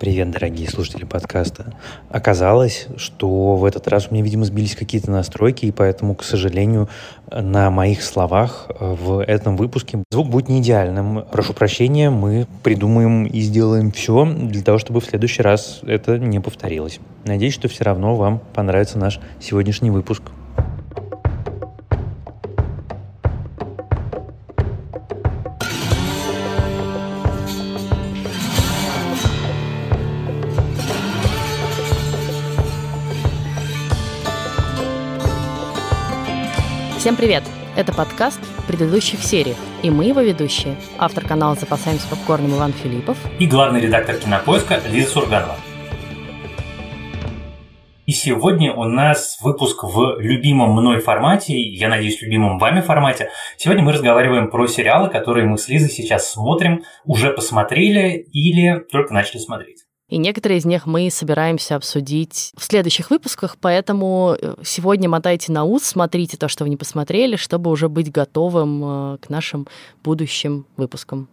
Привет, дорогие слушатели подкаста. Оказалось, что в этот раз у меня, видимо, сбились какие-то настройки, и поэтому, к сожалению, на моих словах э, в этом выпуске звук будет не идеальным. Прошу прощения, мы придумаем и сделаем все для того, чтобы в следующий раз это не повторилось. Надеюсь, что все равно вам понравится наш сегодняшний выпуск. Всем привет! Это подкаст в предыдущих сериях, и мы его ведущие. Автор канала «Запасаемся попкорном» Иван Филиппов и главный редактор «Кинопоиска» Лиза Сурганова. И сегодня у нас выпуск в любимом мной формате, я надеюсь, любимом вами формате. Сегодня мы разговариваем про сериалы, которые мы с Лизой сейчас смотрим, уже посмотрели или только начали смотреть. И некоторые из них мы собираемся обсудить в следующих выпусках, поэтому э, сегодня мотайте на ус, смотрите то, что вы не посмотрели, чтобы уже быть готовым э, к нашим будущим выпускам.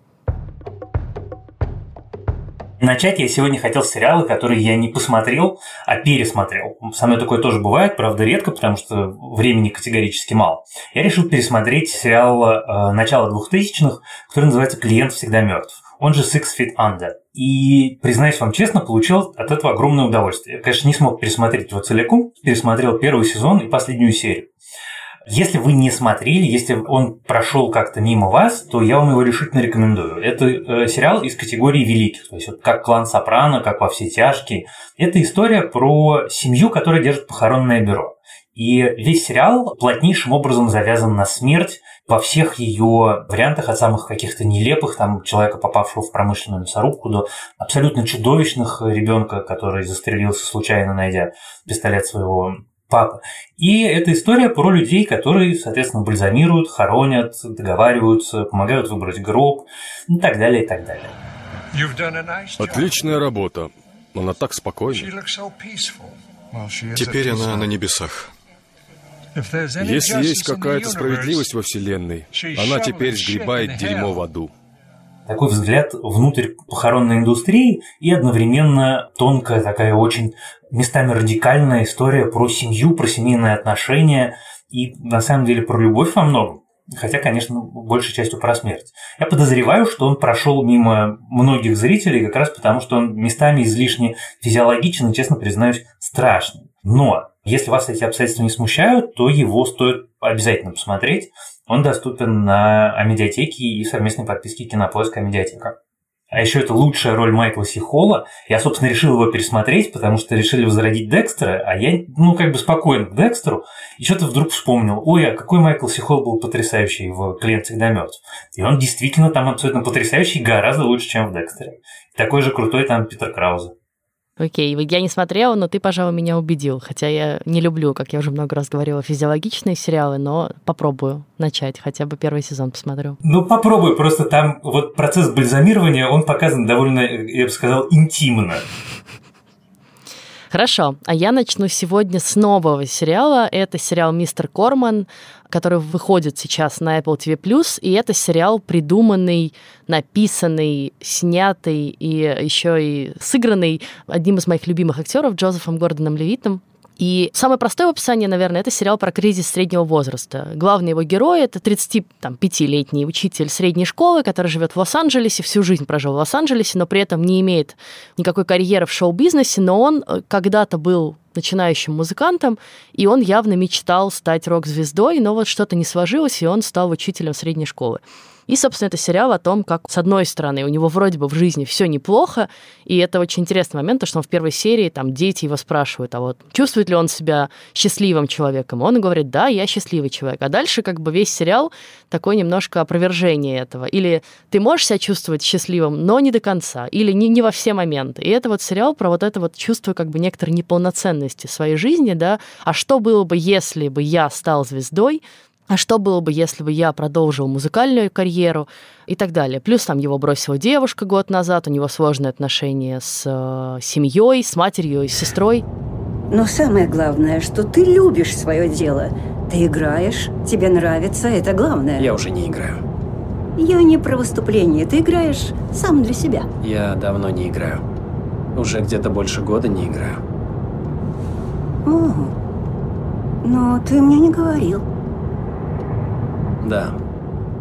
Начать я сегодня хотел с сериала, который я не посмотрел, а пересмотрел. Со мной такое тоже бывает, правда, редко, потому что времени категорически мало. Я решил пересмотреть сериал э, начала 2000-х, который называется «Клиент всегда мертв» он же Six Feet Under. И, признаюсь вам честно, получил от этого огромное удовольствие. Я, конечно, не смог пересмотреть его целиком, пересмотрел первый сезон и последнюю серию. Если вы не смотрели, если он прошел как-то мимо вас, то я вам его решительно рекомендую. Это э, сериал из категории великих, то есть вот как клан Сопрано, как во все тяжкие. Это история про семью, которая держит похоронное бюро. И весь сериал плотнейшим образом завязан на смерть во всех ее вариантах, от самых каких-то нелепых, там, человека, попавшего в промышленную мясорубку, до абсолютно чудовищных ребенка, который застрелился случайно, найдя пистолет своего папы. И это история про людей, которые, соответственно, бальзамируют, хоронят, договариваются, помогают выбрать гроб и так далее, и так далее. Отличная работа. Она так спокойна. Теперь она на небесах. Если есть какая-то справедливость во Вселенной, она теперь сгребает дерьмо в аду. Такой взгляд внутрь похоронной индустрии и одновременно тонкая такая очень местами радикальная история про семью, про семейные отношения и на самом деле про любовь во многом. Хотя, конечно, большей частью про смерть. Я подозреваю, что он прошел мимо многих зрителей как раз потому, что он местами излишне физиологичен и, честно признаюсь, страшный. Но если вас эти обстоятельства не смущают, то его стоит обязательно посмотреть. Он доступен на Амедиатеке и совместной подписке Кинопоиск Амедиатека. А еще это лучшая роль Майкла Сихола. Я, собственно, решил его пересмотреть, потому что решили возродить Декстера, а я, ну, как бы спокойно к Декстеру. И что-то вдруг вспомнил, ой, а какой Майкл Сихол был потрясающий в «Клиент всегда мертв». И он действительно там абсолютно потрясающий, гораздо лучше, чем в Декстере. такой же крутой там Питер Краузе. Окей, я не смотрела, но ты, пожалуй, меня убедил. Хотя я не люблю, как я уже много раз говорила, физиологичные сериалы, но попробую начать, хотя бы первый сезон посмотрю. Ну, попробуй, просто там вот процесс бальзамирования, он показан довольно, я бы сказал, интимно. Хорошо, а я начну сегодня с нового сериала. Это сериал «Мистер Корман», который выходит сейчас на Apple TV+, и это сериал придуманный, написанный, снятый и еще и сыгранный одним из моих любимых актеров Джозефом Гордоном Левитом. И самое простое описание, наверное, это сериал про кризис среднего возраста. Главный его герой — это 35-летний учитель средней школы, который живет в Лос-Анджелесе, всю жизнь прожил в Лос-Анджелесе, но при этом не имеет никакой карьеры в шоу-бизнесе, но он э, когда-то был начинающим музыкантом, и он явно мечтал стать рок-звездой, но вот что-то не сложилось, и он стал учителем средней школы. И, собственно, это сериал о том, как, с одной стороны, у него вроде бы в жизни все неплохо, и это очень интересный момент, потому что он в первой серии, там, дети его спрашивают, а вот чувствует ли он себя счастливым человеком? Он говорит, да, я счастливый человек. А дальше как бы весь сериал такое немножко опровержение этого. Или ты можешь себя чувствовать счастливым, но не до конца, или не, не во все моменты. И это вот сериал про вот это вот чувство как бы некоторой неполноценности своей жизни, да, а что было бы, если бы я стал звездой, а что было бы, если бы я продолжил музыкальную карьеру и так далее. Плюс там его бросила девушка год назад, у него сложные отношения с э, семьей, с матерью и с сестрой. Но самое главное, что ты любишь свое дело. Ты играешь, тебе нравится, это главное. Я уже не играю. Я не про выступление, ты играешь сам для себя. Я давно не играю. Уже где-то больше года не играю. О, но ты мне не говорил. Да,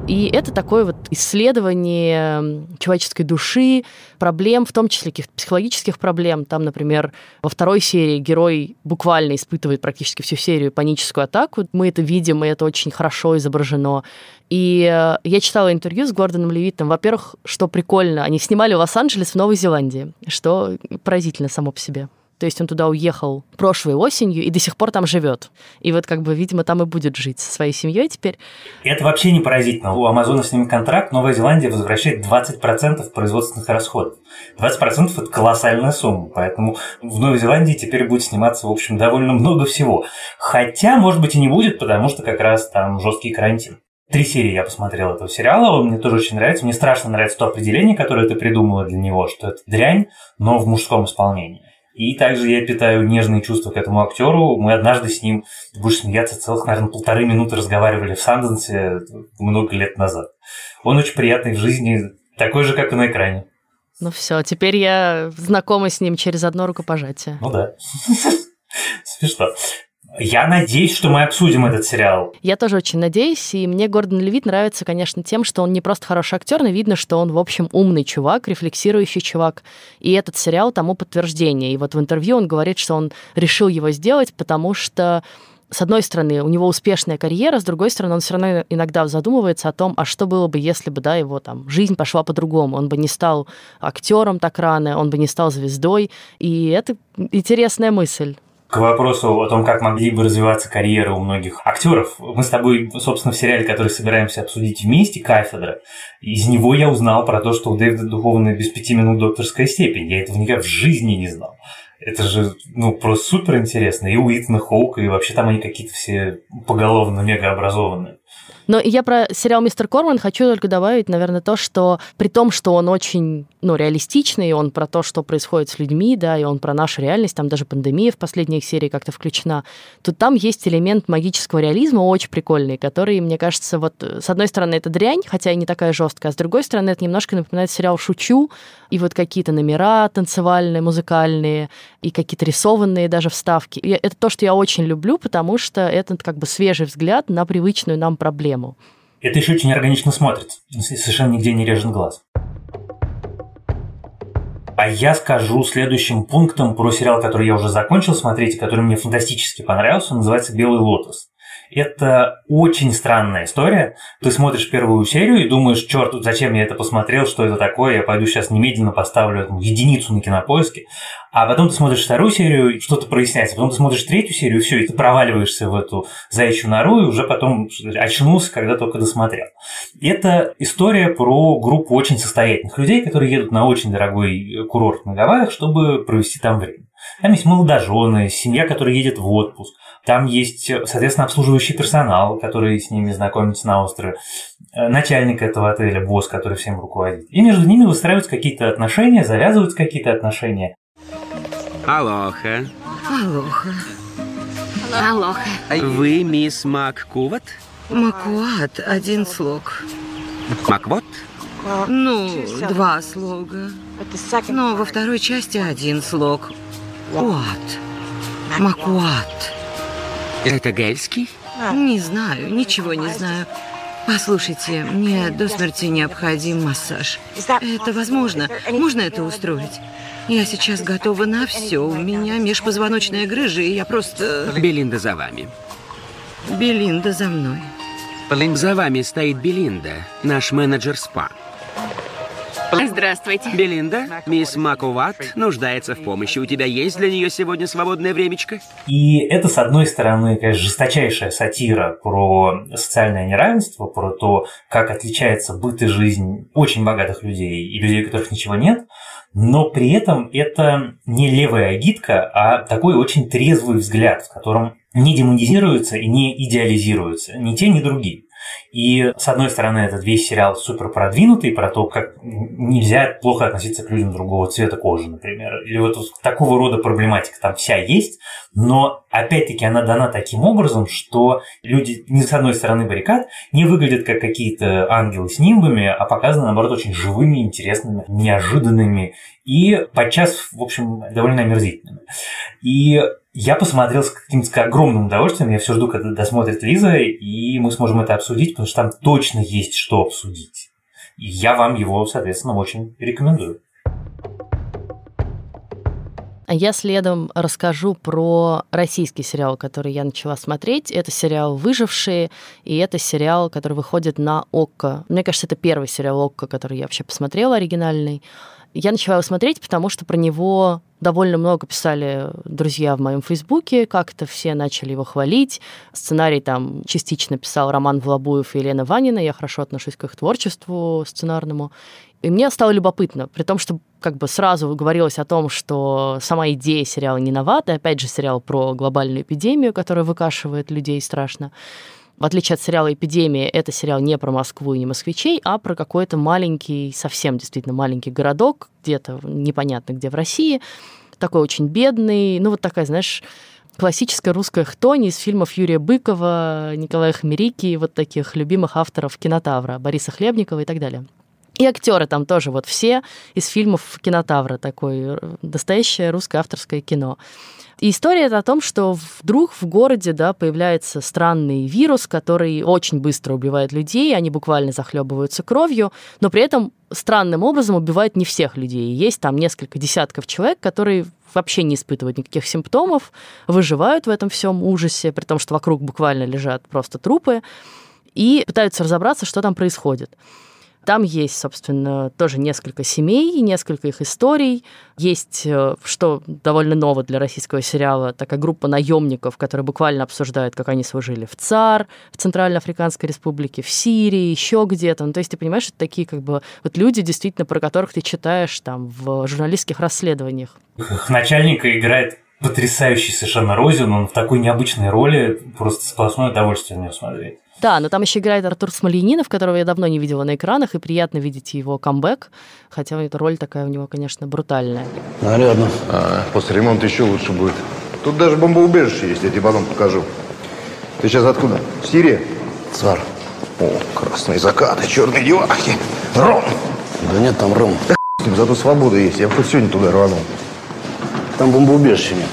и это такое вот исследование человеческой души, проблем, в том числе каких-то психологических проблем. Там, например, во второй серии герой буквально испытывает практически всю серию паническую атаку. Мы это видим, и это очень хорошо изображено. И э, я читала интервью с Гордоном Левитом. Во-первых, что прикольно, они снимали Лос-Анджелес в Новой Зеландии, что поразительно само по себе. То есть он туда уехал прошлой осенью и до сих пор там живет. И вот как бы, видимо, там и будет жить со своей семьей теперь. Это вообще не поразительно. У Амазона с ними контракт, Новая Зеландия возвращает 20% производственных расходов. 20% – это колоссальная сумма, поэтому в Новой Зеландии теперь будет сниматься, в общем, довольно много всего. Хотя, может быть, и не будет, потому что как раз там жесткий карантин. Три серии я посмотрел этого сериала, он мне тоже очень нравится. Мне страшно нравится то определение, которое ты придумала для него, что это дрянь, но в мужском исполнении. И также я питаю нежные чувства к этому актеру. Мы однажды с ним, ты будешь смеяться, целых, наверное, полторы минуты разговаривали в Санденсе много лет назад. Он очень приятный в жизни, такой же, как и на экране. Ну все, теперь я знакома с ним через одно рукопожатие. Ну да. Смешно. Я надеюсь, что мы обсудим этот сериал. Я тоже очень надеюсь, и мне Гордон Левит нравится, конечно, тем, что он не просто хороший актер, но видно, что он, в общем, умный чувак, рефлексирующий чувак. И этот сериал тому подтверждение. И вот в интервью он говорит, что он решил его сделать, потому что с одной стороны, у него успешная карьера, с другой стороны, он все равно иногда задумывается о том, а что было бы, если бы, да, его там жизнь пошла по-другому. Он бы не стал актером так рано, он бы не стал звездой. И это интересная мысль к вопросу о том, как могли бы развиваться карьеры у многих актеров. Мы с тобой, собственно, в сериале, который собираемся обсудить вместе, «Кафедра», из него я узнал про то, что у Дэвида Духовна без пяти минут докторская степень. Я этого никогда в жизни не знал. Это же, ну, просто супер интересно. И у Итана Хоука, и вообще там они какие-то все поголовно мега образованные. Но я про сериал «Мистер Корман» хочу только добавить, наверное, то, что при том, что он очень ну, реалистичный, он про то, что происходит с людьми, да, и он про нашу реальность, там даже пандемия в последних серии как-то включена, то там есть элемент магического реализма очень прикольный, который, мне кажется, вот с одной стороны это дрянь, хотя и не такая жесткая, а с другой стороны это немножко напоминает сериал «Шучу», и вот какие-то номера танцевальные, музыкальные, и какие-то рисованные даже вставки. И это то, что я очень люблю, потому что это как бы свежий взгляд на привычную нам проблему. Это еще очень органично смотрится, совершенно нигде не режет глаз. А я скажу следующим пунктом про сериал, который я уже закончил смотреть, который мне фантастически понравился. Он называется «Белый лотос». Это очень странная история. Ты смотришь первую серию и думаешь, черт, зачем я это посмотрел, что это такое, я пойду сейчас немедленно поставлю этому единицу на кинопоиске. А потом ты смотришь вторую серию, что-то проясняется. Потом ты смотришь третью серию, все, и ты проваливаешься в эту заячью нору, и уже потом очнулся, когда только досмотрел. Это история про группу очень состоятельных людей, которые едут на очень дорогой курорт на Гавайях, чтобы провести там время. Там есть молодожены, семья, которая едет в отпуск. Там есть, соответственно, обслуживающий персонал, который с ними знакомится на острове, э, начальник этого отеля, босс, который всем руководит. И между ними выстраиваются какие-то отношения, завязываются какие-то отношения. Алоха. Алоха. Алоха. Вы мисс Маккуват? Макуат, один слог. Маквот? Ну, два слога. Но во второй части один слог. Уат. Макуат. Это гельский? Не знаю, ничего не знаю. Послушайте, мне до смерти необходим массаж. Это возможно? Можно это устроить? Я сейчас готова на все. У меня межпозвоночная грыжа, и я просто... Белинда за вами. Белинда за мной. За вами стоит Белинда, наш менеджер СПА. Здравствуйте. Белинда, мисс Макуват нуждается в помощи. У тебя есть для нее сегодня свободное времечко? И это, с одной стороны, конечно, жесточайшая сатира про социальное неравенство, про то, как отличается быт и жизнь очень богатых людей и людей, у которых ничего нет. Но при этом это не левая агитка, а такой очень трезвый взгляд, в котором не демонизируются и не идеализируются ни те, ни другие. И, с одной стороны, этот весь сериал супер продвинутый про то, как нельзя плохо относиться к людям другого цвета кожи, например. Или вот такого рода проблематика там вся есть, но опять-таки она дана таким образом, что люди ни с одной стороны баррикад не выглядят как какие-то ангелы с нимбами, а показаны, наоборот, очень живыми, интересными, неожиданными и подчас, в общем, довольно омерзительными. И я посмотрел с каким-то огромным удовольствием. Я все жду, когда досмотрит Лиза, и мы сможем это обсудить, потому что там точно есть что обсудить. И я вам его, соответственно, очень рекомендую. А я следом расскажу про российский сериал, который я начала смотреть. Это сериал «Выжившие», и это сериал, который выходит на ОККО. Мне кажется, это первый сериал ОККО, который я вообще посмотрела, оригинальный. Я начала его смотреть, потому что про него довольно много писали друзья в моем фейсбуке, как-то все начали его хвалить. Сценарий там частично писал Роман Волобуев и Елена Ванина. Я хорошо отношусь к их творчеству сценарному. И мне стало любопытно, при том, что как бы сразу говорилось о том, что сама идея сериала не новата. Опять же, сериал про глобальную эпидемию, которая выкашивает людей страшно. В отличие от сериала «Эпидемия», это сериал не про Москву и не москвичей, а про какой-то маленький, совсем действительно маленький городок, где-то непонятно где в России, такой очень бедный, ну вот такая, знаешь, классическая русская хтонь из фильмов Юрия Быкова, Николая Хмерики, вот таких любимых авторов кинотавра, Бориса Хлебникова и так далее. И актеры там тоже вот все из фильмов кинотавра, такое настоящее русское авторское кино. И история это о том, что вдруг в городе да, появляется странный вирус, который очень быстро убивает людей, они буквально захлебываются кровью, но при этом странным образом убивает не всех людей. Есть там несколько десятков человек, которые вообще не испытывают никаких симптомов, выживают в этом всем ужасе, при том, что вокруг буквально лежат просто трупы, и пытаются разобраться, что там происходит. Там есть, собственно, тоже несколько семей, несколько их историй. Есть, э, что довольно ново для российского сериала, такая группа наемников, которые буквально обсуждают, как они служили в ЦАР, в Центральноафриканской республике, в Сирии, еще где-то. Ну, то есть ты понимаешь, это такие как бы вот люди, действительно, про которых ты читаешь там в журналистских расследованиях. Начальника играет потрясающий совершенно Розин, он в такой необычной роли, просто сплошное удовольствие на него смотреть. Да, но там еще играет Артур Смольянинов, которого я давно не видела на экранах, и приятно видеть его камбэк, хотя эта роль такая у него, конечно, брутальная. Нарядно. А, после ремонта еще лучше будет. Тут даже бомбоубежище есть, я тебе потом покажу. Ты сейчас откуда? Сирия? Цар. О, красные закаты, черные девахи. Ром! Да нет там Ром. Да зато свобода есть, я бы хоть сегодня туда рванул. Там бомбоубежища нет.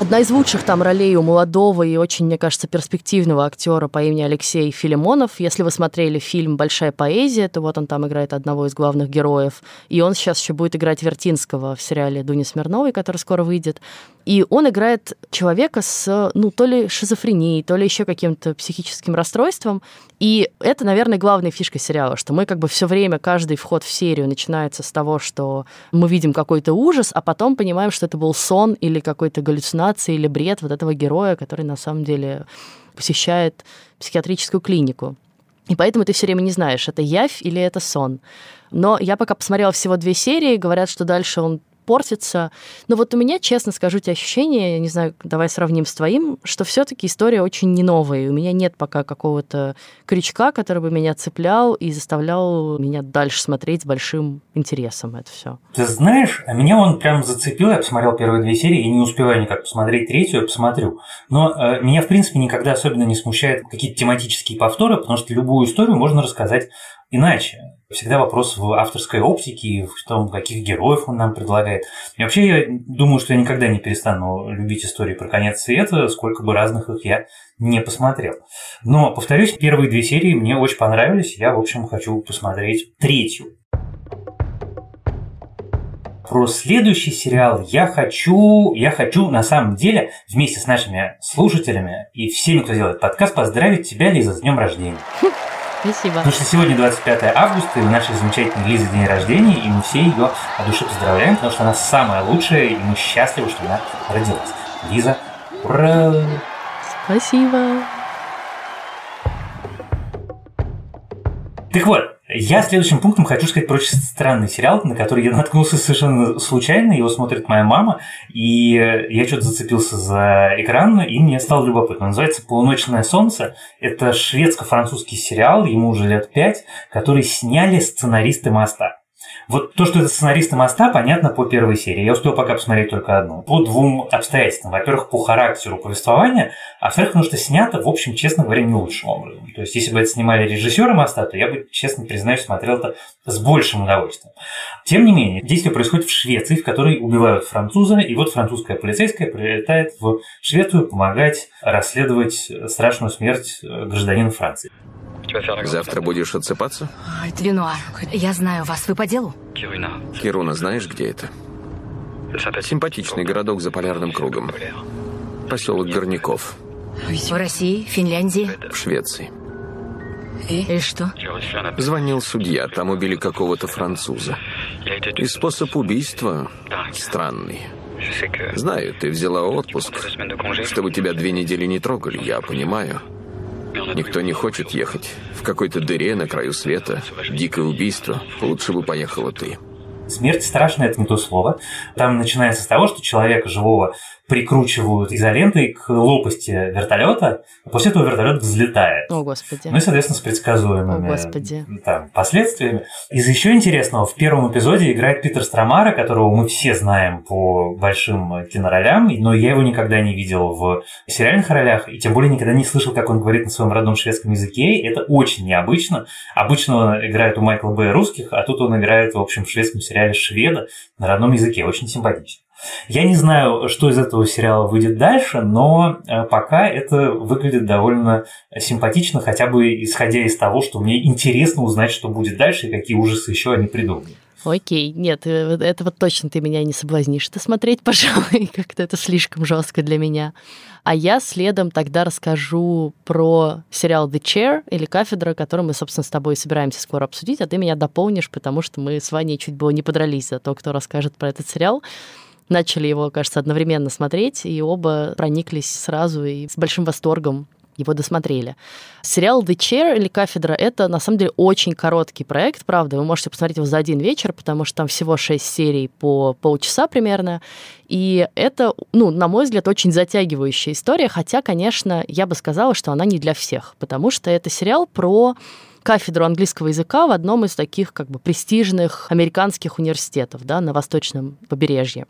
Одна из лучших там ролей у молодого и очень, мне кажется, перспективного актера по имени Алексей Филимонов. Если вы смотрели фильм «Большая поэзия», то вот он там играет одного из главных героев. И он сейчас еще будет играть Вертинского в сериале Дуни Смирновой, который скоро выйдет. И он играет человека с, ну, то ли шизофренией, то ли еще каким-то психическим расстройством. И это, наверное, главная фишка сериала, что мы как бы все время, каждый вход в серию начинается с того, что мы видим какой-то ужас, а потом понимаем, что это был сон или какой-то галлюцинация или бред вот этого героя, который на самом деле посещает психиатрическую клинику. И поэтому ты все время не знаешь, это явь или это сон. Но я пока посмотрела всего две серии, говорят, что дальше он портится. Но вот у меня, честно скажу, те ощущения, я не знаю, давай сравним с твоим, что все-таки история очень не новая. У меня нет пока какого-то крючка, который бы меня цеплял и заставлял меня дальше смотреть с большим интересом это все. Ты знаешь, а меня он прям зацепил. Я посмотрел первые две серии и не успеваю никак посмотреть третью, я посмотрю. Но э, меня, в принципе, никогда особенно не смущают какие-то тематические повторы, потому что любую историю можно рассказать иначе. Всегда вопрос в авторской оптике, в том, каких героев он нам предлагает. И вообще, я думаю, что я никогда не перестану любить истории про конец света, сколько бы разных их я не посмотрел. Но, повторюсь, первые две серии мне очень понравились. Я, в общем, хочу посмотреть третью. Про следующий сериал я хочу, я хочу на самом деле вместе с нашими слушателями и всеми, кто делает подкаст, поздравить тебя, Лиза, с днем рождения. Спасибо. Потому что сегодня 25 августа, и у нашей замечательной Лизы день рождения, и мы все ее от души поздравляем, потому что она самая лучшая, и мы счастливы, что она родилась. Лиза, ура! Спасибо. Так вот, Я следующим пунктом хочу сказать про очень странный сериал, на который я наткнулся совершенно случайно. Его смотрит моя мама, и я что-то зацепился за экран, и мне стало любопытно. Он называется «Полуночное солнце». Это шведско-французский сериал, ему уже лет пять, который сняли сценаристы «Моста». Вот то, что это сценаристы моста, понятно по первой серии. Я успел пока посмотреть только одну. По двум обстоятельствам. Во-первых, по характеру повествования, а во-вторых, потому что снято, в общем, честно говоря, не лучшим образом. То есть, если бы это снимали режиссеры моста, то я бы, честно признаюсь, смотрел это с большим удовольствием. Тем не менее, действие происходит в Швеции, в которой убивают француза, и вот французская полицейская прилетает в Швецию помогать расследовать страшную смерть гражданина Франции. Завтра будешь отсыпаться? Ренуар, я знаю вас. Вы по делу? Кируна, знаешь, где это? Симпатичный городок за полярным кругом. Поселок Горняков. В России? Финляндии? В Швеции. И что? Звонил судья, там убили какого-то француза. И способ убийства странный. Знаю, ты взяла отпуск, чтобы тебя две недели не трогали, я понимаю. Никто не хочет ехать. В какой-то дыре на краю света. Дикое убийство. Лучше бы поехала ты. Смерть страшная – это не то слово. Там начинается с того, что человека живого прикручивают изолентой к лопасти вертолета, а после этого вертолет взлетает. О, Господи. Ну и, соответственно, с предсказуемыми О, Господи. Там, последствиями. Из еще интересного, в первом эпизоде играет Питер Стромара, которого мы все знаем по большим киноролям, но я его никогда не видел в сериальных ролях, и тем более никогда не слышал, как он говорит на своем родном шведском языке. Это очень необычно. Обычно он играет у Майкла Б. русских, а тут он играет, в общем, в шведском сериале шведа на родном языке. Очень симпатично. Я не знаю, что из этого сериала выйдет дальше, но э, пока это выглядит довольно симпатично, хотя бы исходя из того, что мне интересно узнать, что будет дальше и какие ужасы еще они придумают. Окей, нет, э, этого точно ты меня не соблазнишь это смотреть, пожалуй, как-то это слишком жестко для меня. А я следом тогда расскажу про сериал The Chair или Кафедра, который мы, собственно, с тобой собираемся скоро обсудить, а ты меня дополнишь, потому что мы с Ваней чуть было не подрались за то, кто расскажет про этот сериал начали его, кажется, одновременно смотреть, и оба прониклись сразу и с большим восторгом его досмотрели. Сериал The Chair или Кафедра — это, на самом деле, очень короткий проект, правда. Вы можете посмотреть его за один вечер, потому что там всего шесть серий по полчаса примерно. И это, ну, на мой взгляд, очень затягивающая история, хотя, конечно, я бы сказала, что она не для всех, потому что это сериал про кафедру английского языка в одном из таких как бы престижных американских университетов да, на восточном побережье.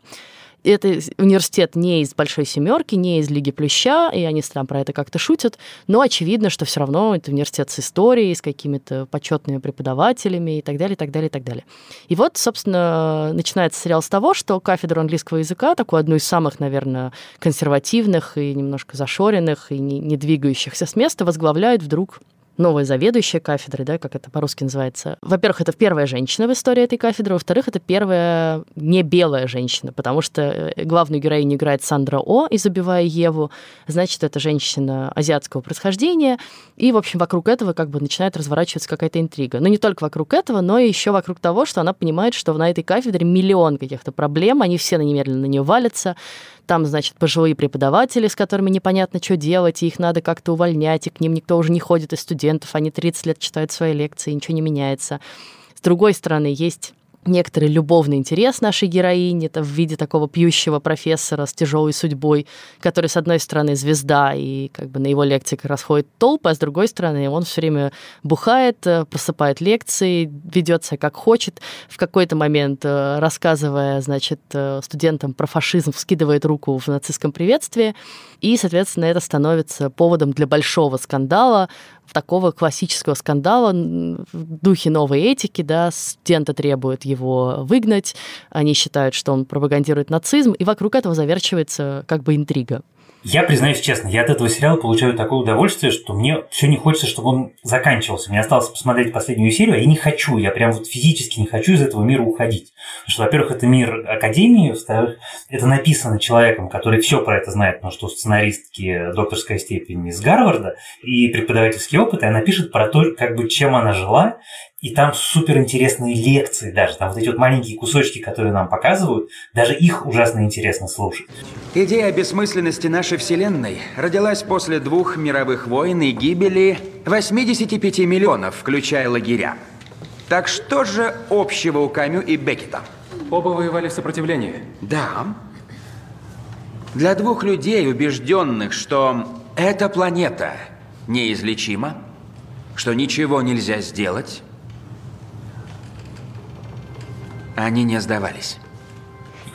Это университет не из большой семерки, не из Лиги Плюща, и они там про это как-то шутят, но очевидно, что все равно это университет с историей, с какими-то почетными преподавателями и так далее, и так далее, и так далее. И вот, собственно, начинается сериал с того, что кафедру английского языка, такую одну из самых, наверное, консервативных и немножко зашоренных и не двигающихся с места, возглавляет вдруг новая заведующая кафедры, да, как это по-русски называется. Во-первых, это первая женщина в истории этой кафедры, во-вторых, это первая не белая женщина, потому что э, главную героиню играет Сандра О из «Убивая Еву», значит, это женщина азиатского происхождения, и, в общем, вокруг этого как бы начинает разворачиваться какая-то интрига. Но не только вокруг этого, но и еще вокруг того, что она понимает, что на этой кафедре миллион каких-то проблем, они все немедленно на нее валятся, там, значит, пожилые преподаватели, с которыми непонятно, что делать, и их надо как-то увольнять, и к ним никто уже не ходит из студентов, они 30 лет читают свои лекции, ничего не меняется. С другой стороны, есть некоторый любовный интерес нашей героини, это в виде такого пьющего профессора с тяжелой судьбой, который, с одной стороны, звезда, и как бы на его лекциях расходит толпы, а с другой стороны, он все время бухает, э, посыпает лекции, ведет себя как хочет. В какой-то момент, э, рассказывая, значит, э, студентам про фашизм, вскидывает руку в нацистском приветствии, и, соответственно, это становится поводом для большого скандала, такого классического скандала в духе новой этики, да, студенты требуют его выгнать, они считают, что он пропагандирует нацизм, и вокруг этого заверчивается как бы интрига. Я признаюсь честно, я от этого сериала получаю такое удовольствие, что мне все не хочется, чтобы он заканчивался. Мне осталось посмотреть последнюю серию, а я не хочу, я прям вот физически не хочу из этого мира уходить. Потому что, во-первых, это мир Академии, во-вторых, это написано человеком, который все про это знает, потому что у сценаристки докторская степень из Гарварда и преподавательский опыт, и она пишет про то, как бы чем она жила, и там супер интересные лекции даже. Там вот эти вот маленькие кусочки, которые нам показывают, даже их ужасно интересно слушать. Идея бессмысленности нашей Вселенной родилась после двух мировых войн и гибели 85 миллионов, включая лагеря. Так что же общего у Камю и Беккета? Оба воевали в сопротивлении. Да. Для двух людей, убежденных, что эта планета неизлечима, что ничего нельзя сделать, они не сдавались.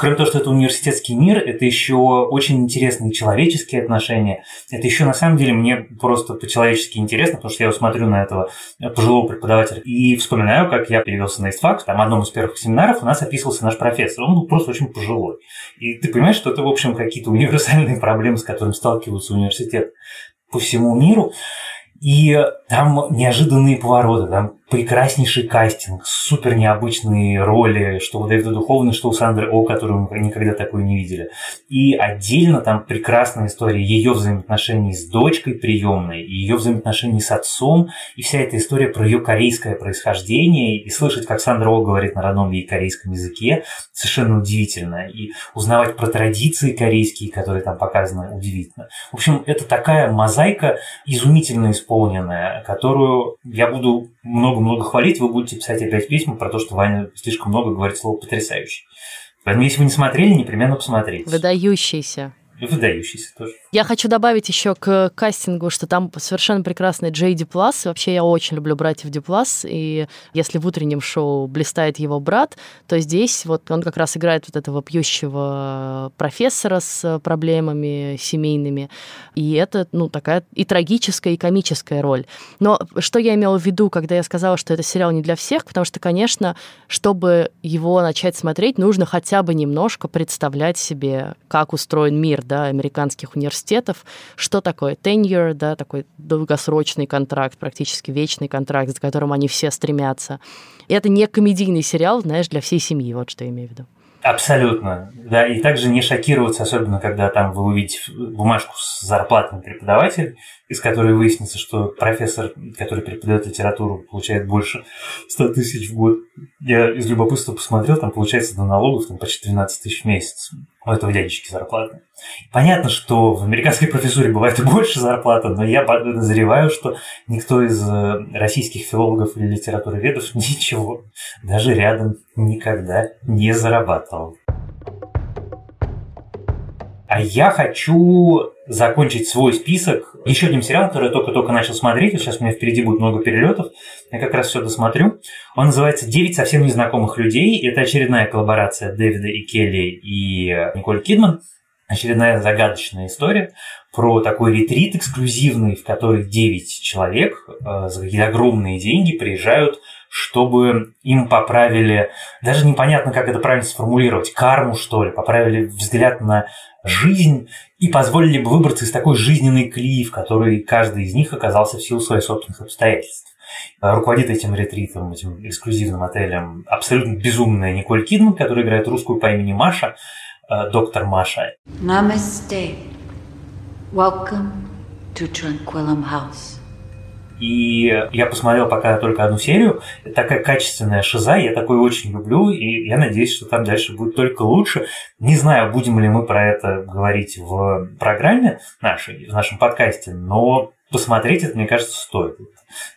Кроме того, что это университетский мир, это еще очень интересные человеческие отношения. Это еще на самом деле мне просто по-человечески интересно, потому что я смотрю на этого пожилого преподавателя и вспоминаю, как я перевелся на ИСТФАК. Там одном из первых семинаров у нас описывался наш профессор. Он был просто очень пожилой. И ты понимаешь, что это, в общем, какие-то универсальные проблемы, с которыми сталкиваются университет по всему миру. И там неожиданные повороты, там прекраснейший кастинг, супер необычные роли, что у Дэвида Духовны, что у Сандры О, которую мы никогда такую не видели. И отдельно там прекрасная история ее взаимоотношений с дочкой приемной, ее взаимоотношений с отцом, и вся эта история про ее корейское происхождение, и слышать, как Сандра О говорит на родном ей корейском языке, совершенно удивительно. И узнавать про традиции корейские, которые там показаны, удивительно. В общем, это такая мозаика изумительно исполненная, которую я буду много-много хвалить, вы будете писать опять письма про то, что Ваня слишком много говорит слово «потрясающий». Поэтому, если вы не смотрели, непременно посмотрите. Выдающийся. Выдающийся тоже. Я хочу добавить еще к кастингу, что там совершенно прекрасный Джей Диплас. Вообще я очень люблю братьев Диплас, и если в утреннем шоу блистает его брат, то здесь вот он как раз играет вот этого пьющего профессора с проблемами семейными. И это, ну, такая и трагическая, и комическая роль. Но что я имела в виду, когда я сказала, что это сериал не для всех, потому что, конечно, чтобы его начать смотреть, нужно хотя бы немножко представлять себе, как устроен мир, да, американских университетов, университетов, что такое tenure, да, такой долгосрочный контракт, практически вечный контракт, за которым они все стремятся. И это не комедийный сериал, знаешь, для всей семьи, вот что я имею в виду. Абсолютно, да, и также не шокироваться, особенно когда там вы увидите бумажку с зарплатами преподавателя, из которой выяснится, что профессор, который преподает литературу, получает больше 100 тысяч в год. Я из любопытства посмотрел, там получается до налогов там почти 12 тысяч в месяц у этого дядечки зарплаты. Понятно, что в американской профессуре бывает и больше зарплата, но я подозреваю, что никто из э, российских филологов или литературоведов ничего, даже рядом никогда не зарабатывал. А я хочу закончить свой список еще одним сериалом, который я только-только начал смотреть. сейчас у меня впереди будет много перелетов. Я как раз все досмотрю. Он называется «Девять совсем незнакомых людей». Это очередная коллаборация Дэвида и Келли и Николь Кидман. Очередная загадочная история про такой ретрит эксклюзивный, в который 9 человек э, за какие-то огромные деньги приезжают чтобы им поправили, даже непонятно, как это правильно сформулировать, карму, что ли, поправили взгляд на жизнь и позволили бы выбраться из такой жизненной клеи, в которой каждый из них оказался в силу своих собственных обстоятельств. Руководит этим ретритом, этим эксклюзивным отелем абсолютно безумная Николь Кидман, которая играет русскую по имени Маша, э, доктор Маша. Namaste. Welcome to Tranquillum House. И я посмотрел пока только одну серию. Такая качественная шиза, я такой очень люблю, и я надеюсь, что там дальше будет только лучше. Не знаю, будем ли мы про это говорить в программе нашей, в нашем подкасте, но посмотреть это, мне кажется, стоит.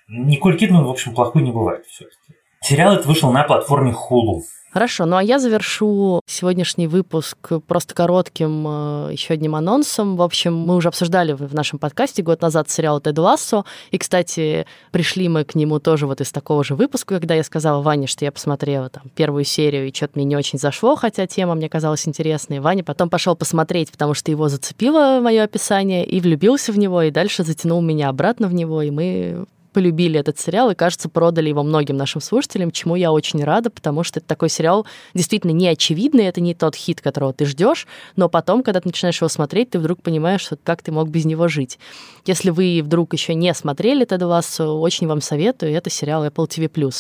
Николь Кидман, в общем, плохой не бывает все-таки. Сериал этот вышел на платформе Hulu. Хорошо, ну а я завершу сегодняшний выпуск просто коротким э, еще одним анонсом. В общем, мы уже обсуждали в нашем подкасте год назад сериал «Тед Лассо», и, кстати, пришли мы к нему тоже вот из такого же выпуска, когда я сказала Ване, что я посмотрела там первую серию, и что-то мне не очень зашло, хотя тема мне казалась интересной. Ваня потом пошел посмотреть, потому что его зацепило мое описание, и влюбился в него, и дальше затянул меня обратно в него, и мы полюбили этот сериал и, кажется, продали его многим нашим слушателям, чему я очень рада, потому что это такой сериал действительно неочевидный, это не тот хит, которого ты ждешь, но потом, когда ты начинаешь его смотреть, ты вдруг понимаешь, что как ты мог без него жить. Если вы вдруг еще не смотрели Тед Лассо, очень вам советую, это сериал Apple TV+.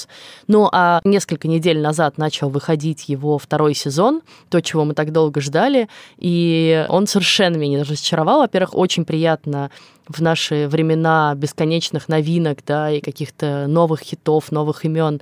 Ну, а несколько недель назад начал выходить его второй сезон, то, чего мы так долго ждали, и он совершенно меня разочаровал. Во-первых, очень приятно в наши времена бесконечных новинок, да, и каких-то новых хитов, новых имен,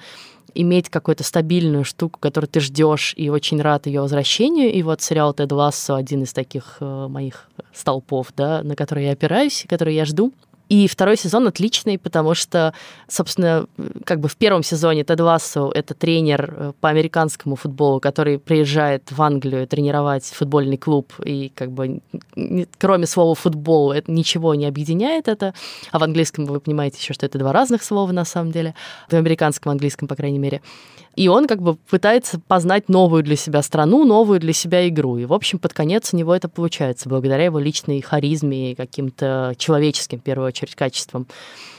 иметь какую-то стабильную штуку, которую ты ждешь, и очень рад ее возвращению. И вот сериал Тед Лассо один из таких э, моих столпов, да, на который я опираюсь который я жду. И второй сезон отличный, потому что, собственно, как бы в первом сезоне Тед Лассо — это тренер э, по американскому футболу, который приезжает в Англию тренировать футбольный клуб, и как бы кроме слова «футбол» это ничего не объединяет это. А в английском вы понимаете еще, что это два разных слова на самом деле. В американском английском, по крайней мере. И он как бы пытается познать новую для себя страну, новую для себя игру. И, в общем, под конец у него это получается, благодаря его личной харизме и каким-то человеческим, в первую очередь, качествам.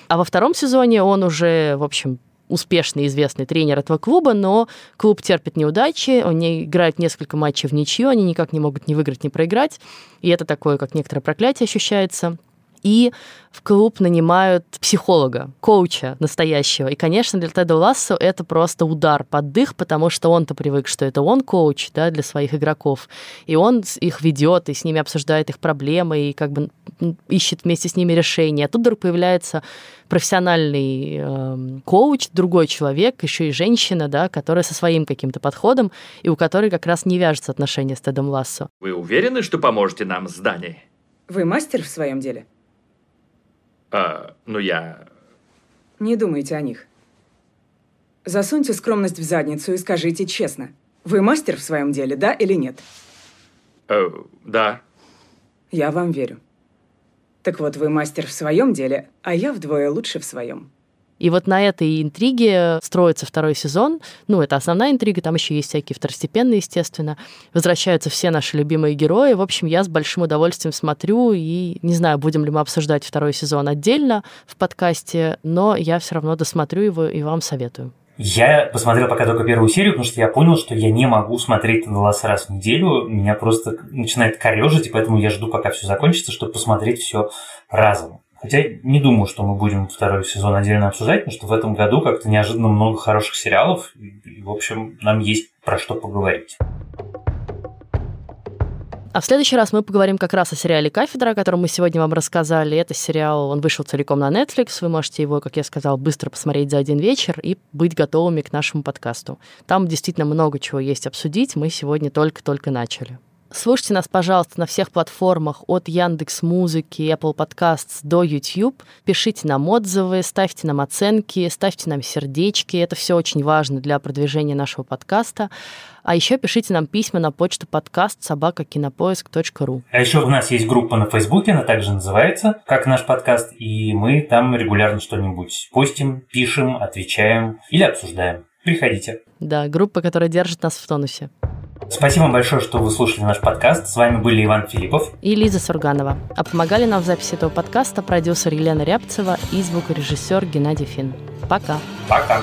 А во втором сезоне он уже, в общем, успешный, известный тренер этого клуба, но клуб терпит неудачи, они играют несколько матчей в ничью, они никак не могут ни выиграть, ни проиграть, и это такое, как некоторое проклятие ощущается и в клуб нанимают психолога, коуча настоящего. И, конечно, для Теда Лассо это просто удар под дых, потому что он-то привык, что это он коуч да, для своих игроков. И он их ведет, и с ними обсуждает их проблемы, и как бы ищет вместе с ними решения. А тут вдруг появляется профессиональный э, коуч, другой человек, еще и женщина, да, которая со своим каким-то подходом, и у которой как раз не вяжется отношения с Тедом Лассо. Вы уверены, что поможете нам с Даней? Вы мастер в своем деле? А, ну я... Не думайте о них. Засуньте скромность в задницу и скажите честно. Вы мастер в своем деле, да или нет? Э, да. Я вам верю. Так вот, вы мастер в своем деле, а я вдвое лучше в своем. И вот на этой интриге строится второй сезон. Ну, это основная интрига, там еще есть всякие второстепенные, естественно. Возвращаются все наши любимые герои. В общем, я с большим удовольствием смотрю, и не знаю, будем ли мы обсуждать второй сезон отдельно в подкасте, но я все равно досмотрю его и вам советую. Я посмотрел пока только первую серию, потому что я понял, что я не могу смотреть Лас раз в неделю. Меня просто начинает корежить, и поэтому я жду, пока все закончится, чтобы посмотреть все разом. Хотя не думаю, что мы будем второй сезон отдельно обсуждать, потому что в этом году как-то неожиданно много хороших сериалов. И, в общем, нам есть про что поговорить. А в следующий раз мы поговорим как раз о сериале «Кафедра», о котором мы сегодня вам рассказали. Это сериал, он вышел целиком на Netflix. Вы можете его, как я сказал, быстро посмотреть за один вечер и быть готовыми к нашему подкасту. Там действительно много чего есть обсудить. Мы сегодня только-только начали. Слушайте нас, пожалуйста, на всех платформах от Яндекс Музыки, Apple Podcasts до YouTube. Пишите нам отзывы, ставьте нам оценки, ставьте нам сердечки. Это все очень важно для продвижения нашего подкаста. А еще пишите нам письма на почту подкаст собакакинопоиск.ру. А еще у нас есть группа на Фейсбуке, она также называется, как наш подкаст, и мы там регулярно что-нибудь постим, пишем, отвечаем или обсуждаем. Приходите. Да, группа, которая держит нас в тонусе. Спасибо вам большое, что вы слушали наш подкаст. С вами были Иван Филиппов и Лиза Сурганова. А помогали нам в записи этого подкаста продюсер Елена Рябцева и звукорежиссер Геннадий Фин. Пока. Пока.